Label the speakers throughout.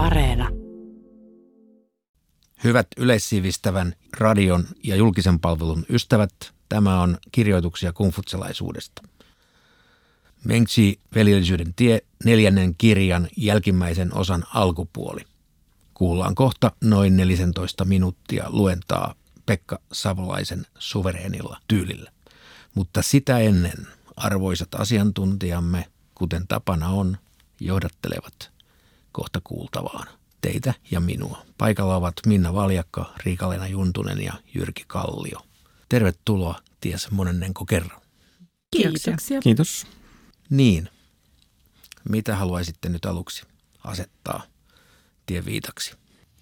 Speaker 1: Areena.
Speaker 2: Hyvät yleissivistävän radion ja julkisen palvelun ystävät, tämä on kirjoituksia kungfutselaisuudesta. Mengsi veljellisyyden tie neljännen kirjan jälkimmäisen osan alkupuoli. Kuullaan kohta noin 14 minuuttia luentaa Pekka Savolaisen suvereenilla tyylillä. Mutta sitä ennen arvoisat asiantuntijamme, kuten tapana on, johdattelevat kohta kuultavaan teitä ja minua. Paikalla ovat Minna Valjakka, Riikalena Juntunen ja Jyrki Kallio. Tervetuloa ties monennenko kerran.
Speaker 3: Kiitoksia.
Speaker 4: Kiitos.
Speaker 2: Niin, mitä haluaisitte nyt aluksi asettaa tien viitaksi?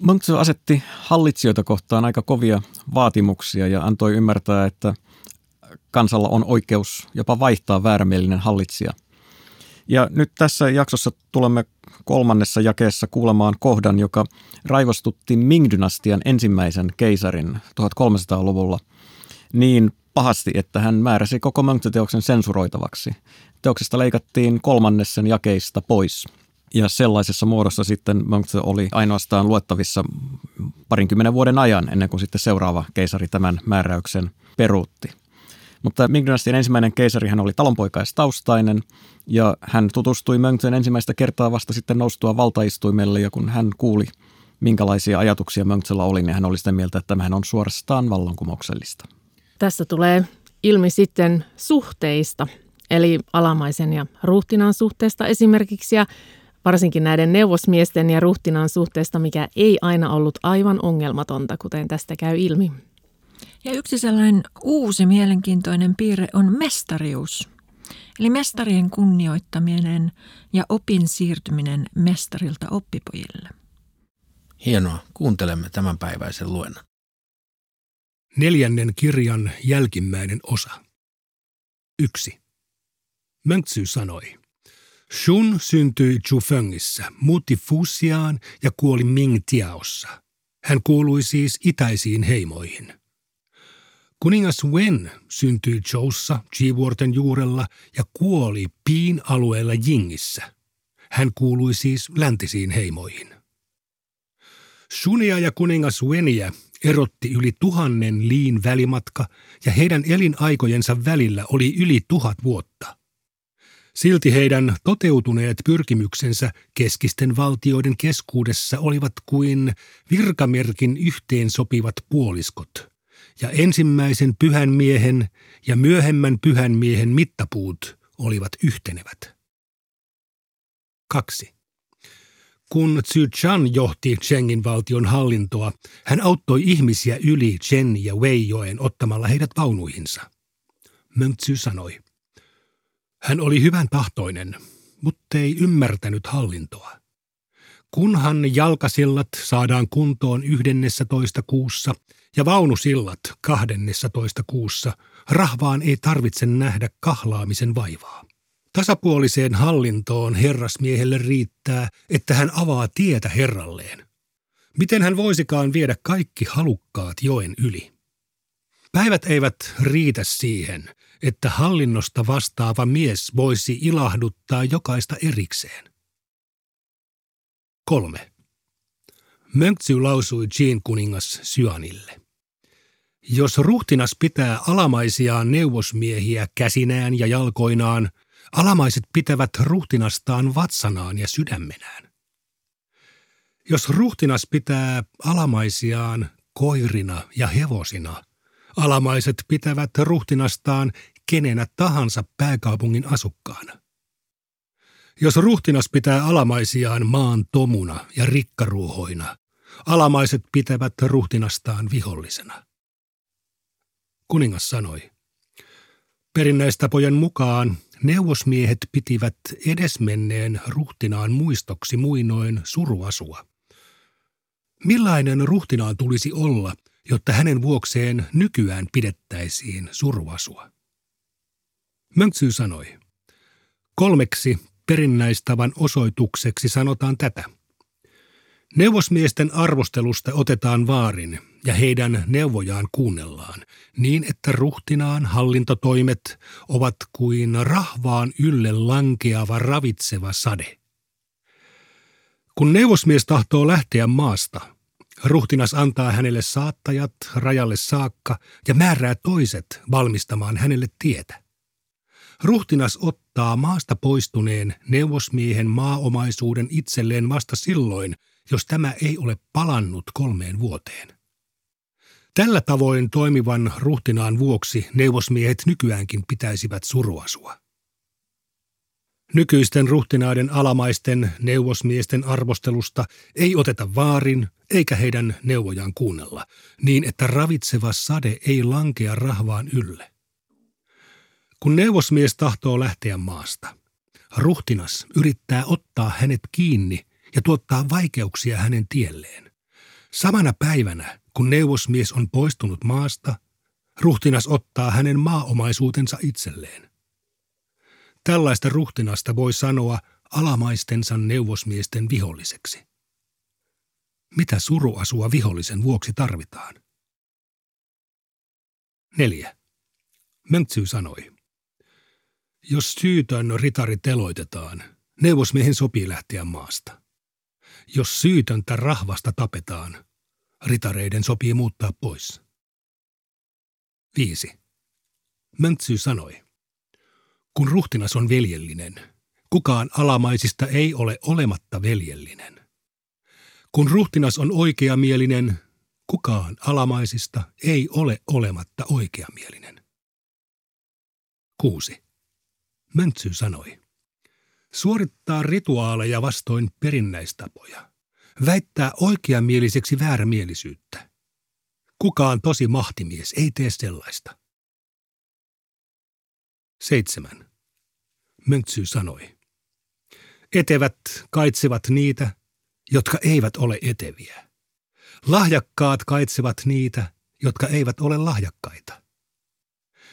Speaker 4: Mönksö asetti hallitsijoita kohtaan aika kovia vaatimuksia ja antoi ymmärtää, että kansalla on oikeus jopa vaihtaa väärämielinen hallitsija. Ja nyt tässä jaksossa tulemme kolmannessa jakeessa kuulemaan kohdan, joka raivostutti Ming-dynastian ensimmäisen keisarin 1300-luvulla niin pahasti, että hän määräsi koko Mönksö-teoksen sensuroitavaksi. Teoksesta leikattiin kolmannessen jakeista pois. Ja sellaisessa muodossa sitten Mönksö oli ainoastaan luettavissa parinkymmenen vuoden ajan ennen kuin sitten seuraava keisari tämän määräyksen peruutti. Mutta Ming-dynastian ensimmäinen keisari hän oli talonpoikaistaustainen ja hän tutustui Mönksön ensimmäistä kertaa vasta sitten noustua valtaistuimelle ja kun hän kuuli minkälaisia ajatuksia Mönksellä oli, niin hän oli sitä mieltä, että tämähän on suorastaan vallankumouksellista.
Speaker 3: Tässä tulee ilmi sitten suhteista, eli alamaisen ja ruhtinaan suhteesta esimerkiksi ja varsinkin näiden neuvosmiesten ja ruhtinaan suhteesta, mikä ei aina ollut aivan ongelmatonta, kuten tästä käy ilmi.
Speaker 1: Ja yksi sellainen uusi mielenkiintoinen piirre on mestarius. Eli mestarien kunnioittaminen ja opin siirtyminen mestarilta oppipojille.
Speaker 2: Hienoa, kuuntelemme tämänpäiväisen luennon.
Speaker 5: Neljännen kirjan jälkimmäinen osa. Yksi. Mönksy sanoi. Shun syntyi Chufengissa, muutti Fusiaan ja kuoli Ming-tiaossa. Hän kuului siis itäisiin heimoihin. Kuningas Wen syntyi Choussa, Chivuorten juurella ja kuoli Piin alueella Jingissä. Hän kuului siis läntisiin heimoihin. Sunia ja kuningas Weniä erotti yli tuhannen liin välimatka ja heidän elinaikojensa välillä oli yli tuhat vuotta. Silti heidän toteutuneet pyrkimyksensä keskisten valtioiden keskuudessa olivat kuin virkamerkin yhteensopivat puoliskot – ja ensimmäisen pyhän miehen ja myöhemmän pyhän miehen mittapuut olivat yhtenevät. 2. Kun Tzu Chan johti Chengin valtion hallintoa, hän auttoi ihmisiä yli Chen ja Weijoen ottamalla heidät vaunuihinsa. Mönksy sanoi, hän oli hyvän tahtoinen, mutta ei ymmärtänyt hallintoa. Kunhan jalkasillat saadaan kuntoon yhdennessä toista kuussa – ja vaunusillat toista kuussa rahvaan ei tarvitse nähdä kahlaamisen vaivaa. Tasapuoliseen hallintoon herrasmiehelle riittää, että hän avaa tietä herralleen. Miten hän voisikaan viedä kaikki halukkaat joen yli? Päivät eivät riitä siihen, että hallinnosta vastaava mies voisi ilahduttaa jokaista erikseen. Kolme. Mönksy lausui Jean kuningas Syanille. Jos ruhtinas pitää alamaisiaan neuvosmiehiä käsinään ja jalkoinaan, alamaiset pitävät ruhtinastaan vatsanaan ja sydämenään. Jos ruhtinas pitää alamaisiaan koirina ja hevosina, alamaiset pitävät ruhtinastaan kenenä tahansa pääkaupungin asukkaana. Jos ruhtinas pitää alamaisiaan maan tomuna ja rikkaruohoina, alamaiset pitävät ruhtinastaan vihollisena. Kuningas sanoi. Perinnäistapojen mukaan neuvosmiehet pitivät edesmenneen ruhtinaan muistoksi muinoin suruasua. Millainen ruhtinaan tulisi olla, jotta hänen vuokseen nykyään pidettäisiin suruasua? Mönksy sanoi. Kolmeksi perinnäistavan osoitukseksi sanotaan tätä. Neuvosmiesten arvostelusta otetaan vaarin ja heidän neuvojaan kuunnellaan, niin että ruhtinaan hallintotoimet ovat kuin rahvaan ylle lankeava ravitseva sade. Kun neuvosmies tahtoo lähteä maasta, ruhtinas antaa hänelle saattajat rajalle saakka ja määrää toiset valmistamaan hänelle tietä. Ruhtinas ottaa maasta poistuneen neuvosmiehen maaomaisuuden itselleen vasta silloin, jos tämä ei ole palannut kolmeen vuoteen. Tällä tavoin toimivan ruhtinaan vuoksi neuvosmiehet nykyäänkin pitäisivät suruasua. Nykyisten ruhtinaiden alamaisten neuvosmiesten arvostelusta ei oteta vaarin eikä heidän neuvojaan kuunnella, niin että ravitseva sade ei lankea rahvaan ylle. Kun neuvosmies tahtoo lähteä maasta, ruhtinas yrittää ottaa hänet kiinni ja tuottaa vaikeuksia hänen tielleen. Samana päivänä, kun neuvosmies on poistunut maasta, ruhtinas ottaa hänen maaomaisuutensa itselleen. Tällaista ruhtinasta voi sanoa alamaistensa neuvosmiesten viholliseksi. Mitä suruasua vihollisen vuoksi tarvitaan? 4. Möntsy sanoi. Jos syytön ritari teloitetaan, neuvosmiehen sopii lähteä maasta. Jos syytöntä rahvasta tapetaan, ritareiden sopii muuttaa pois. 5. Möntsy sanoi. Kun ruhtinas on veljellinen, kukaan alamaisista ei ole olematta veljellinen. Kun ruhtinas on oikeamielinen, kukaan alamaisista ei ole olematta oikeamielinen. 6. Möntsy sanoi. Suorittaa rituaaleja vastoin perinnäistapoja. Väittää oikeamieliseksi väärämielisyyttä. Kukaan tosi mahtimies ei tee sellaista. 7. Möntsy sanoi. Etevät kaitsevat niitä, jotka eivät ole eteviä. Lahjakkaat kaitsevat niitä, jotka eivät ole lahjakkaita.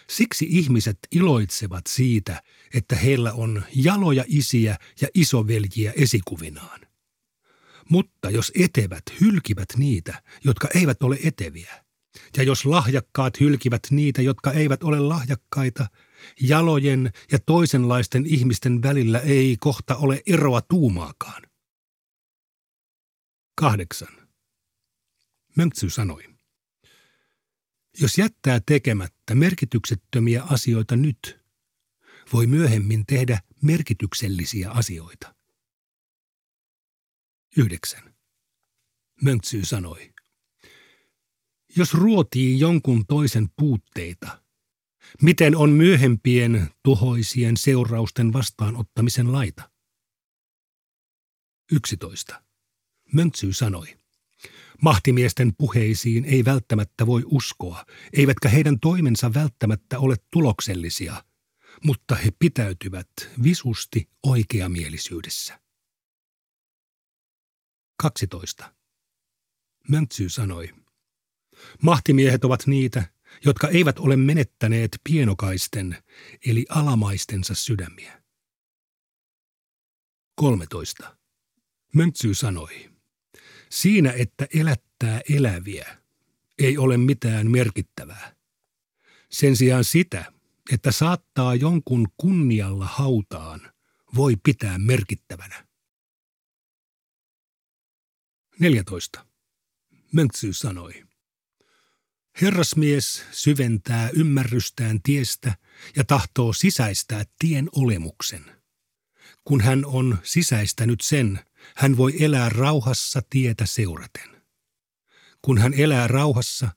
Speaker 5: Siksi ihmiset iloitsevat siitä, että heillä on jaloja isiä ja isoveljiä esikuvinaan. Mutta jos etevät hylkivät niitä, jotka eivät ole eteviä, ja jos lahjakkaat hylkivät niitä, jotka eivät ole lahjakkaita, jalojen ja toisenlaisten ihmisten välillä ei kohta ole eroa tuumaakaan. Kahdeksan. Mönksy sanoi. Jos jättää tekemättä merkityksettömiä asioita nyt, voi myöhemmin tehdä merkityksellisiä asioita. 9. Mönksy sanoi. Jos ruotii jonkun toisen puutteita, miten on myöhempien tuhoisien seurausten vastaanottamisen laita? 11. Mönksy sanoi. Mahtimiesten puheisiin ei välttämättä voi uskoa, eivätkä heidän toimensa välttämättä ole tuloksellisia, mutta he pitäytyvät visusti oikeamielisyydessä. 12. Möntsy sanoi. Mahtimiehet ovat niitä, jotka eivät ole menettäneet pienokaisten eli alamaistensa sydämiä. 13. Möntsy sanoi. Siinä, että elättää eläviä, ei ole mitään merkittävää. Sen sijaan sitä, että saattaa jonkun kunnialla hautaan, voi pitää merkittävänä. 14. Möntsy sanoi. Herrasmies syventää ymmärrystään tiestä ja tahtoo sisäistää tien olemuksen. Kun hän on sisäistänyt sen, hän voi elää rauhassa tietä seuraten. Kun hän elää rauhassa,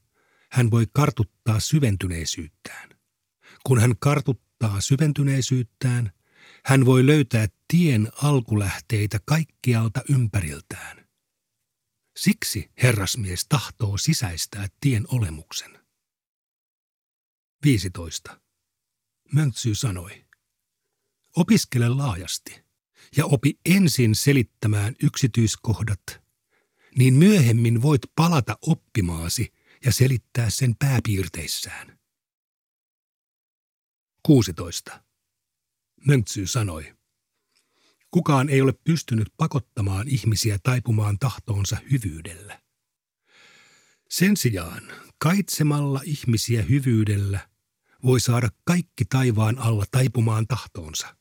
Speaker 5: hän voi kartuttaa syventyneisyyttään. Kun hän kartuttaa syventyneisyyttään, hän voi löytää tien alkulähteitä kaikkialta ympäriltään. Siksi herrasmies tahtoo sisäistää tien olemuksen. 15. Möntsy sanoi, opiskele laajasti ja opi ensin selittämään yksityiskohdat, niin myöhemmin voit palata oppimaasi ja selittää sen pääpiirteissään. 16. Möntsy sanoi. Kukaan ei ole pystynyt pakottamaan ihmisiä taipumaan tahtoonsa hyvyydellä. Sen sijaan kaitsemalla ihmisiä hyvyydellä voi saada kaikki taivaan alla taipumaan tahtoonsa.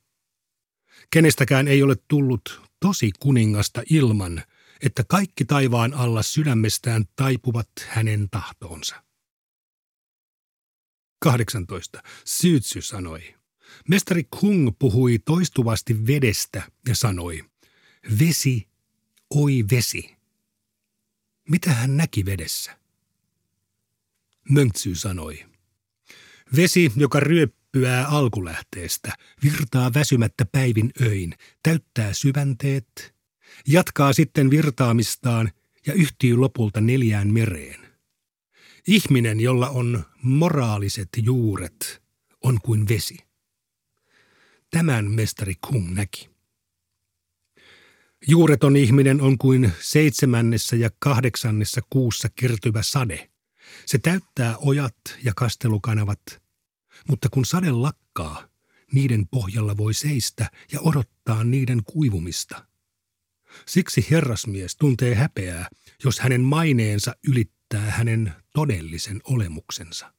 Speaker 5: Kenestäkään ei ole tullut tosi kuningasta ilman, että kaikki taivaan alla sydämestään taipuvat hänen tahtoonsa. 18. Syytsy sanoi. Mestari Kung puhui toistuvasti vedestä ja sanoi, vesi, oi vesi. Mitä hän näki vedessä? Möntsy sanoi, vesi, joka ryöppyää alkulähteestä, virtaa väsymättä päivin öin, täyttää syvänteet, jatkaa sitten virtaamistaan ja yhtyy lopulta neljään mereen. Ihminen, jolla on moraaliset juuret, on kuin vesi. Tämän mestari Kung näki. Juureton ihminen on kuin seitsemännessä ja kahdeksannessa kuussa kertyvä sade. Se täyttää ojat ja kastelukanavat, mutta kun sade lakkaa, niiden pohjalla voi seistä ja odottaa niiden kuivumista. Siksi herrasmies tuntee häpeää, jos hänen maineensa ylittää hänen todellisen olemuksensa.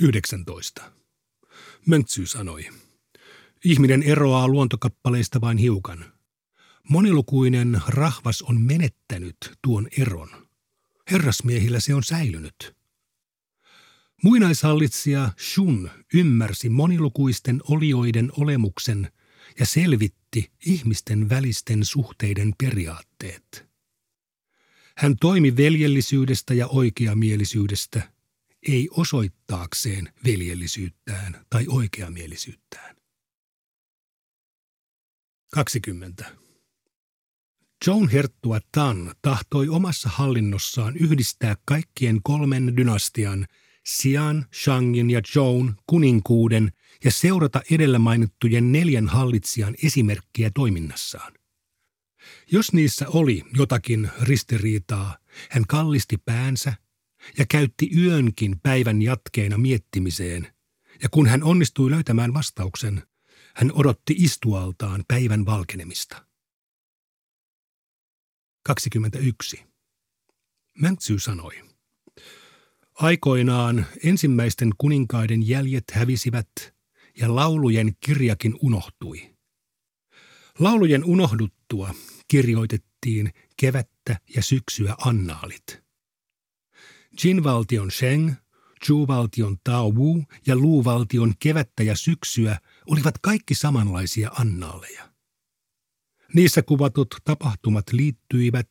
Speaker 5: 19. Möntsy sanoi. Ihminen eroaa luontokappaleista vain hiukan. Monilukuinen rahvas on menettänyt tuon eron. Herrasmiehillä se on säilynyt. Muinaishallitsija Shun ymmärsi monilukuisten olioiden olemuksen ja selvitti ihmisten välisten suhteiden periaatteet. Hän toimi veljellisyydestä ja oikeamielisyydestä, ei osoittaakseen veljellisyyttään tai oikeamielisyyttään. 20. Joan Herttua Tan tahtoi omassa hallinnossaan yhdistää kaikkien kolmen dynastian, Sian, Shangin ja Joan, kuninkuuden ja seurata edellä mainittujen neljän hallitsijan esimerkkiä toiminnassaan. Jos niissä oli jotakin ristiriitaa, hän kallisti päänsä ja käytti yönkin päivän jatkeena miettimiseen, ja kun hän onnistui löytämään vastauksen, hän odotti istualtaan päivän valkenemista. 21. Mäntsy sanoi. Aikoinaan ensimmäisten kuninkaiden jäljet hävisivät ja laulujen kirjakin unohtui. Laulujen unohduttua kirjoitettiin kevättä ja syksyä annaalit. Jin-valtion Sheng, Zhu-valtion Tao Wu ja Lu-valtion kevättä ja syksyä olivat kaikki samanlaisia annaaleja. Niissä kuvatut tapahtumat liittyivät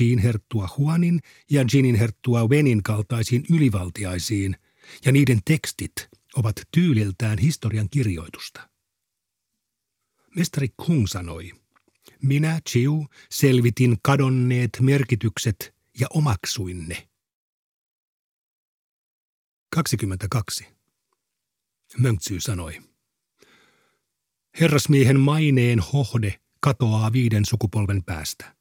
Speaker 5: Jin herttua Huanin ja Jinin herttua Wenin kaltaisiin ylivaltiaisiin, ja niiden tekstit ovat tyyliltään historian kirjoitusta. Mestari Kung sanoi, minä, Chiu, selvitin kadonneet merkitykset ja omaksuin ne. 22. Mönksy sanoi. Herrasmiehen maineen hohde katoaa viiden sukupolven päästä.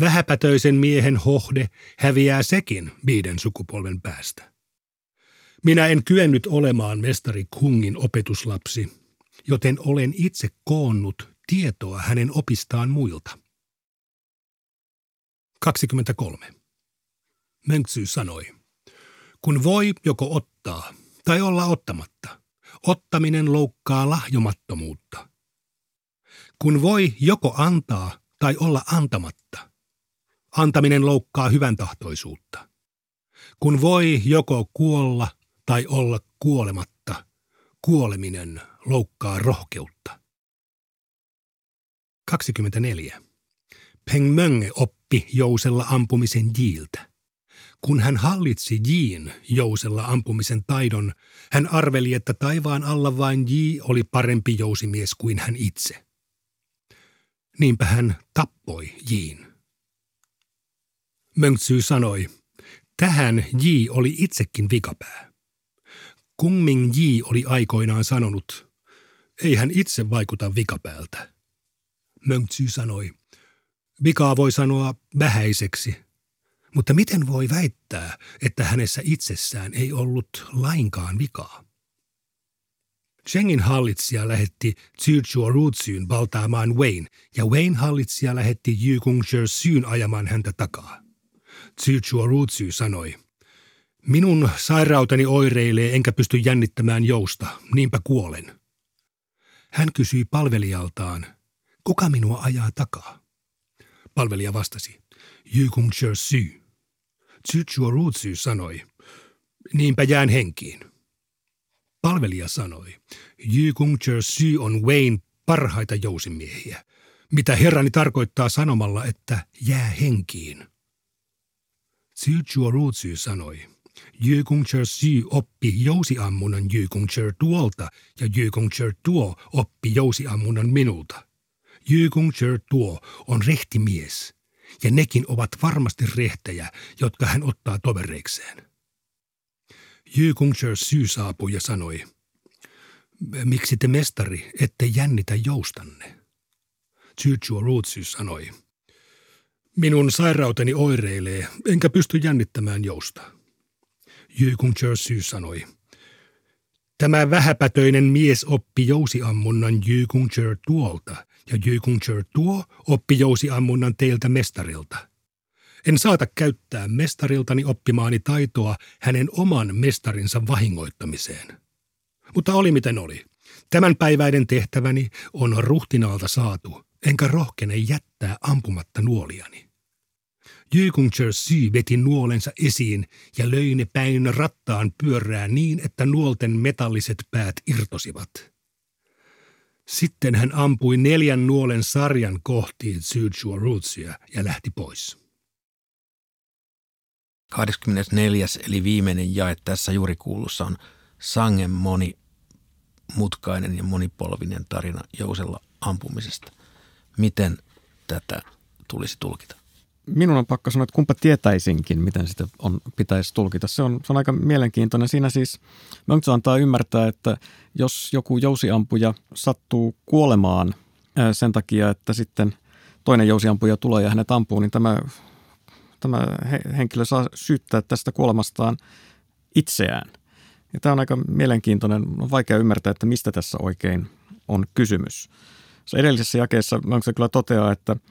Speaker 5: Vähäpätöisen miehen hohde häviää sekin viiden sukupolven päästä. Minä en kyennyt olemaan mestari Kungin opetuslapsi, joten olen itse koonnut tietoa hänen opistaan muilta. 23. Mönksy sanoi, kun voi joko ottaa tai olla ottamatta, ottaminen loukkaa lahjomattomuutta. Kun voi joko antaa tai olla antamatta, antaminen loukkaa hyvän tahtoisuutta. Kun voi joko kuolla tai olla kuolematta, kuoleminen loukkaa rohkeutta. 24. Peng Möng oppi jousella ampumisen jiiltä. Kun hän hallitsi Jiin jousella ampumisen taidon, hän arveli, että taivaan alla vain Ji oli parempi jousimies kuin hän itse. Niinpä hän tappoi Jiin. Mönksy sanoi, tähän Ji oli itsekin vikapää. Kungming Ji oli aikoinaan sanonut, ei hän itse vaikuta vikapäältä. Mönksy sanoi, vikaa voi sanoa vähäiseksi, mutta miten voi väittää, että hänessä itsessään ei ollut lainkaan vikaa? Chengin hallitsija lähetti Zhuo Rutsyn valtaamaan Wayne, ja Wayne hallitsija lähetti Yu Kung Syn ajamaan häntä takaa. Zhuo Rutsy sanoi, Minun sairauteni oireilee enkä pysty jännittämään jousta, niinpä kuolen. Hän kysyi palvelijaltaan, Kuka minua ajaa takaa? Palvelija vastasi, Jykung Sy. Tsuchuo Ruutsy sanoi, niinpä jään henkiin. Palvelija sanoi, Jykung Sy on Wayne parhaita jousimiehiä. Mitä herrani tarkoittaa sanomalla, että jää henkiin? Tsuchuo Ruutsy sanoi, Jykungcher Sy oppi jousiammunnan Jykungcher tuolta ja Jykungcher tuo oppi jousiammunnan minulta. Jykungcher tuo on rehti mies, ja nekin ovat varmasti rehtejä, jotka hän ottaa tovereikseen. Jykungcher Sy saapui ja sanoi, miksi te mestari ette jännitä joustanne? Tsuchuo Ruutsy sanoi, minun sairauteni oireilee, enkä pysty jännittämään jousta. Jykung Jersey sanoi. Tämä vähäpätöinen mies oppi jousiammunnan Jykunger tuolta, ja Jykunger tuo oppi jousiammunnan teiltä mestarilta. En saata käyttää mestariltani oppimaani taitoa hänen oman mestarinsa vahingoittamiseen. Mutta oli miten oli. Tämän päiväiden tehtäväni on ruhtinaalta saatu, enkä rohkene jättää ampumatta nuoliani. Jykungcher Sy veti nuolensa esiin ja löi ne päin rattaan pyörää niin, että nuolten metalliset päät irtosivat. Sitten hän ampui neljän nuolen sarjan kohti Tsuchua Rootsia ja lähti pois.
Speaker 2: 24. eli viimeinen jae tässä juuri kuulussa on sangen monimutkainen ja monipolvinen tarina Jousella ampumisesta. Miten tätä tulisi tulkita?
Speaker 4: minun on pakko sanoa, että kumpa tietäisinkin, miten sitä on, pitäisi tulkita. Se on, se on aika mielenkiintoinen. Siinä siis Mönkso antaa ymmärtää, että jos joku jousiampuja sattuu kuolemaan sen takia, että sitten toinen jousiampuja tulee ja hänet ampuu, niin tämä, tämä henkilö saa syyttää tästä kuolemastaan itseään. Ja tämä on aika mielenkiintoinen. On vaikea ymmärtää, että mistä tässä oikein on kysymys. Se edellisessä jakeessa Mönkso kyllä toteaa, että –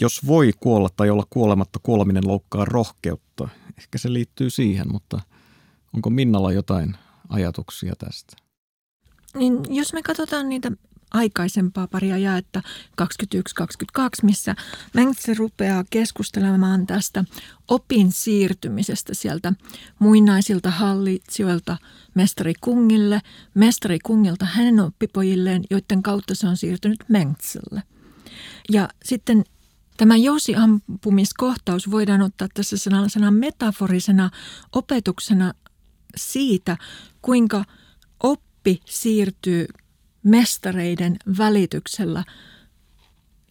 Speaker 4: jos voi kuolla tai olla kuolematta, kuoleminen loukkaa rohkeutta. Ehkä se liittyy siihen, mutta onko Minnalla jotain ajatuksia tästä?
Speaker 1: Niin jos me katsotaan niitä aikaisempaa paria jaetta 21-22, missä Mengtse rupeaa keskustelemaan tästä opin siirtymisestä sieltä muinaisilta hallitsijoilta mestari Kungille, mestari Kungilta hänen oppipojilleen, joiden kautta se on siirtynyt Mengtselle. Ja sitten Tämä jousiampumiskohtaus voidaan ottaa tässä sellaisena metaforisena opetuksena siitä, kuinka oppi siirtyy mestareiden välityksellä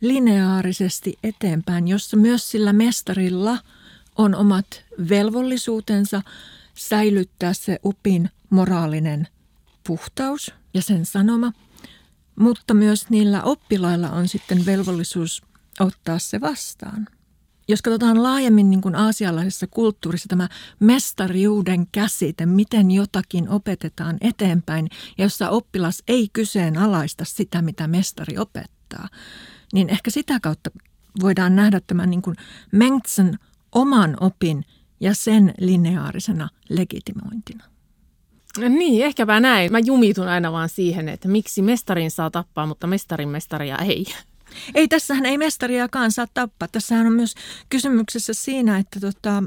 Speaker 1: lineaarisesti eteenpäin, jossa myös sillä mestarilla on omat velvollisuutensa säilyttää se opin moraalinen puhtaus ja sen sanoma, mutta myös niillä oppilailla on sitten velvollisuus ottaa se vastaan. Jos katsotaan laajemmin niin kuin aasialaisessa kulttuurissa tämä mestariuden käsite, miten jotakin opetetaan eteenpäin, ja jossa oppilas ei kyseenalaista sitä, mitä mestari opettaa, niin ehkä sitä kautta voidaan nähdä tämän niin kuin Mengtsen oman opin ja sen lineaarisena legitimointina.
Speaker 3: No niin, ehkäpä näin. Mä jumitun aina vaan siihen, että miksi mestarin saa tappaa, mutta mestarin mestaria ei.
Speaker 1: Ei, tässähän ei mestariakaan saa tappaa. Tässähän on myös kysymyksessä siinä, että tota,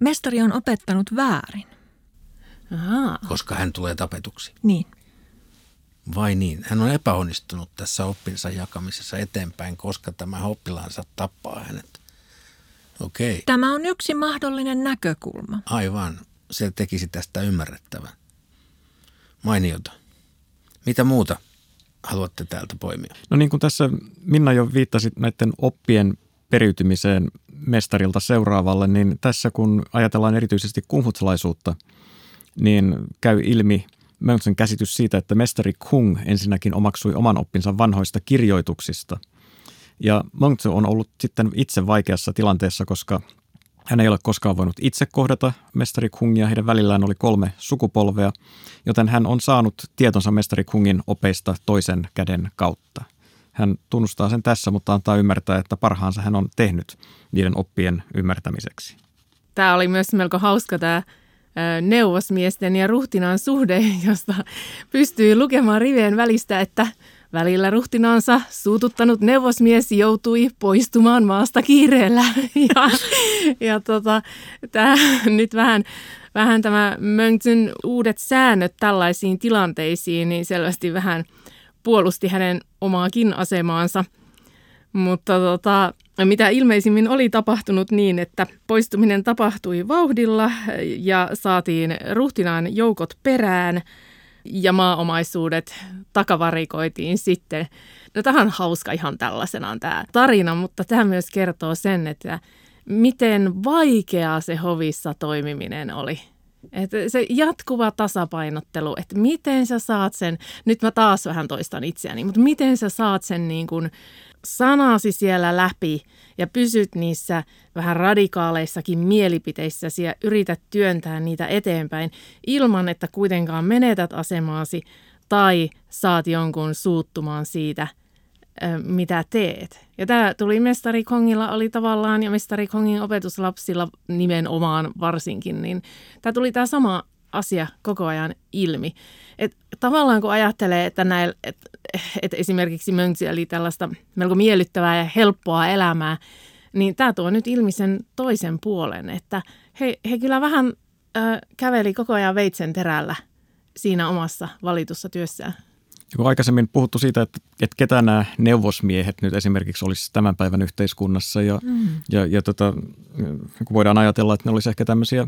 Speaker 1: mestari on opettanut väärin.
Speaker 2: Aha. Koska hän tulee tapetuksi.
Speaker 1: Niin.
Speaker 2: Vai niin? Hän on epäonnistunut tässä oppinsa jakamisessa eteenpäin, koska tämä oppilaansa tappaa hänet. Okei.
Speaker 1: Tämä on yksi mahdollinen näkökulma.
Speaker 2: Aivan. Se tekisi tästä ymmärrettävän. Mainiota. Mitä muuta haluatte täältä poimia?
Speaker 4: No niin kuin tässä Minna jo viittasi näiden oppien periytymiseen mestarilta seuraavalle, niin tässä kun ajatellaan erityisesti kungfutsalaisuutta, niin käy ilmi Mönksen käsitys siitä, että mestari Kung ensinnäkin omaksui oman oppinsa vanhoista kirjoituksista. Ja Mönkse on ollut sitten itse vaikeassa tilanteessa, koska hän ei ole koskaan voinut itse kohdata mestari Kungia, heidän välillään oli kolme sukupolvea, joten hän on saanut tietonsa mestari Kungin opeista toisen käden kautta. Hän tunnustaa sen tässä, mutta antaa ymmärtää, että parhaansa hän on tehnyt niiden oppien ymmärtämiseksi.
Speaker 3: Tämä oli myös melko hauska tämä neuvosmiesten ja ruhtinaan suhde, josta pystyy lukemaan rivien välistä, että Välillä ruhtinaansa suututtanut neuvosmies joutui poistumaan maasta kiireellä. Ja, ja tota, tää, nyt vähän, vähän tämä Mönksyn uudet säännöt tällaisiin tilanteisiin, niin selvästi vähän puolusti hänen omaakin asemaansa. Mutta tota, mitä ilmeisimmin oli tapahtunut niin, että poistuminen tapahtui vauhdilla ja saatiin ruhtinaan joukot perään ja maaomaisuudet takavarikoitiin sitten. No tämä on hauska ihan tällaisenaan tämä tarina, mutta tämä myös kertoo sen, että miten vaikeaa se hovissa toimiminen oli. Että se jatkuva tasapainottelu, että miten sä saat sen, nyt mä taas vähän toistan itseäni, mutta miten sä saat sen niin kuin sanasi siellä läpi ja pysyt niissä vähän radikaaleissakin mielipiteissä ja yrität työntää niitä eteenpäin ilman, että kuitenkaan menetät asemaasi tai saat jonkun suuttumaan siitä, mitä teet. Ja tämä tuli Mestari Kongilla oli tavallaan, ja Mestari Kongin opetuslapsilla nimenomaan varsinkin, niin tämä tuli tämä sama asia koko ajan ilmi. Et tavallaan kun ajattelee, että, näil, et, et esimerkiksi Mönksi eli tällaista melko miellyttävää ja helppoa elämää, niin tämä tuo nyt ilmi sen toisen puolen, että he, he kyllä vähän äh, käveli koko ajan veitsen terällä siinä omassa valitussa työssään.
Speaker 4: Kun aikaisemmin puhuttu siitä, että, että ketä nämä neuvosmiehet nyt esimerkiksi olisi tämän päivän yhteiskunnassa ja, mm. ja, ja tota, kun voidaan ajatella, että ne olisi ehkä tämmöisiä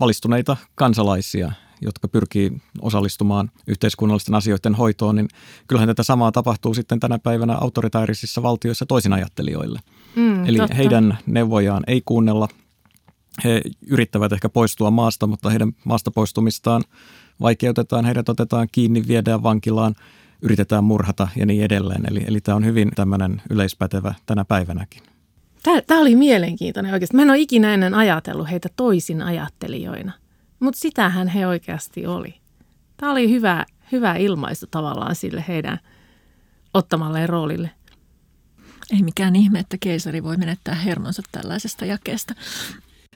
Speaker 4: valistuneita kansalaisia, jotka pyrkii osallistumaan yhteiskunnallisten asioiden hoitoon, niin kyllähän tätä samaa tapahtuu sitten tänä päivänä autoritaarisissa valtioissa toisinajattelijoille. Mm, Eli totta. heidän neuvojaan ei kuunnella. He yrittävät ehkä poistua maasta, mutta heidän maasta poistumistaan vaikeutetaan, heidät otetaan kiinni, viedään vankilaan, yritetään murhata ja niin edelleen. Eli, eli tämä on hyvin tämmöinen yleispätevä tänä päivänäkin.
Speaker 3: Tämä oli mielenkiintoinen oikeasti. Mä en ole ikinä ennen ajatellut heitä toisin ajattelijoina, mutta sitähän he oikeasti oli. Tämä oli hyvä, hyvä ilmaisu tavallaan sille heidän ottamalleen roolille.
Speaker 1: Ei mikään ihme, että keisari voi menettää hermonsa tällaisesta jakeesta.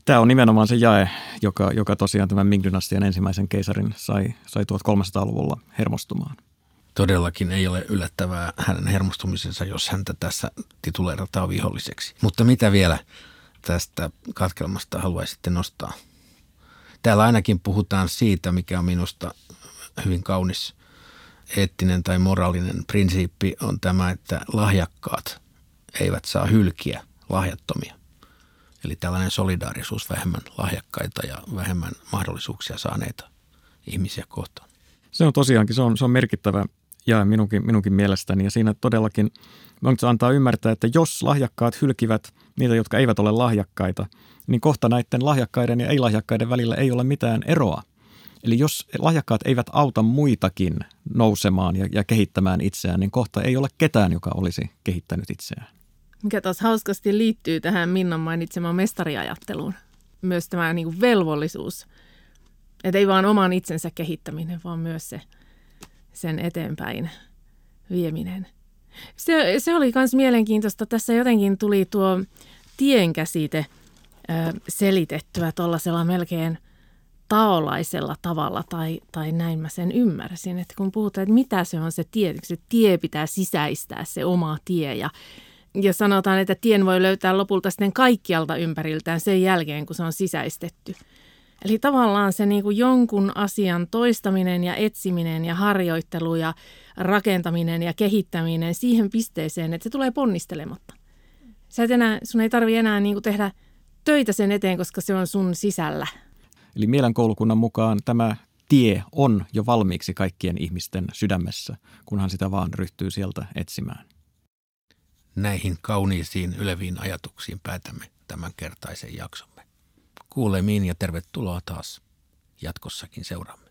Speaker 4: Tämä on nimenomaan se jae, joka, joka tosiaan tämän Ming-dynastian ensimmäisen keisarin sai, sai 1300-luvulla hermostumaan.
Speaker 2: Todellakin ei ole yllättävää hänen hermostumisensa, jos häntä tässä tituleerataan viholliseksi. Mutta mitä vielä tästä katkelmasta haluaisitte nostaa? Täällä ainakin puhutaan siitä, mikä on minusta hyvin kaunis eettinen tai moraalinen prinsiippi on tämä, että lahjakkaat eivät saa hylkiä lahjattomia. Eli tällainen solidaarisuus vähemmän lahjakkaita ja vähemmän mahdollisuuksia saaneita ihmisiä kohtaan.
Speaker 4: Se on tosiaankin, se on, se on merkittävä ja minunkin, minunkin mielestäni. Ja siinä todellakin Monks antaa ymmärtää, että jos lahjakkaat hylkivät niitä, jotka eivät ole lahjakkaita, niin kohta näiden lahjakkaiden ja ei-lahjakkaiden välillä ei ole mitään eroa. Eli jos lahjakkaat eivät auta muitakin nousemaan ja, ja kehittämään itseään, niin kohta ei ole ketään, joka olisi kehittänyt itseään.
Speaker 3: Mikä taas hauskasti liittyy tähän Minnan mainitsemaan mestariajatteluun. Myös tämä niin kuin velvollisuus. Että ei vaan oman itsensä kehittäminen, vaan myös se sen eteenpäin vieminen. Se, se oli myös mielenkiintoista. Tässä jotenkin tuli tuo tienkäsite ö, selitettyä tuollaisella melkein taolaisella tavalla, tai, tai näin mä sen ymmärsin. Että kun puhutaan, että mitä se on se tie, se tie pitää sisäistää, se oma tie, ja ja sanotaan, että tien voi löytää lopulta sitten kaikkialta ympäriltään sen jälkeen, kun se on sisäistetty. Eli tavallaan se niin kuin jonkun asian toistaminen ja etsiminen ja harjoittelu ja rakentaminen ja kehittäminen siihen pisteeseen, että se tulee ponnistelematta. Sä et enää, sun ei tarvi enää niin kuin tehdä töitä sen eteen, koska se on sun sisällä.
Speaker 4: Eli mielenkoulukunnan mukaan tämä tie on jo valmiiksi kaikkien ihmisten sydämessä, kunhan sitä vaan ryhtyy sieltä etsimään.
Speaker 2: Näihin kauniisiin yleviin ajatuksiin päätämme tämän kertaisen jaksomme. Kuulemiin ja tervetuloa taas jatkossakin seuraamaan.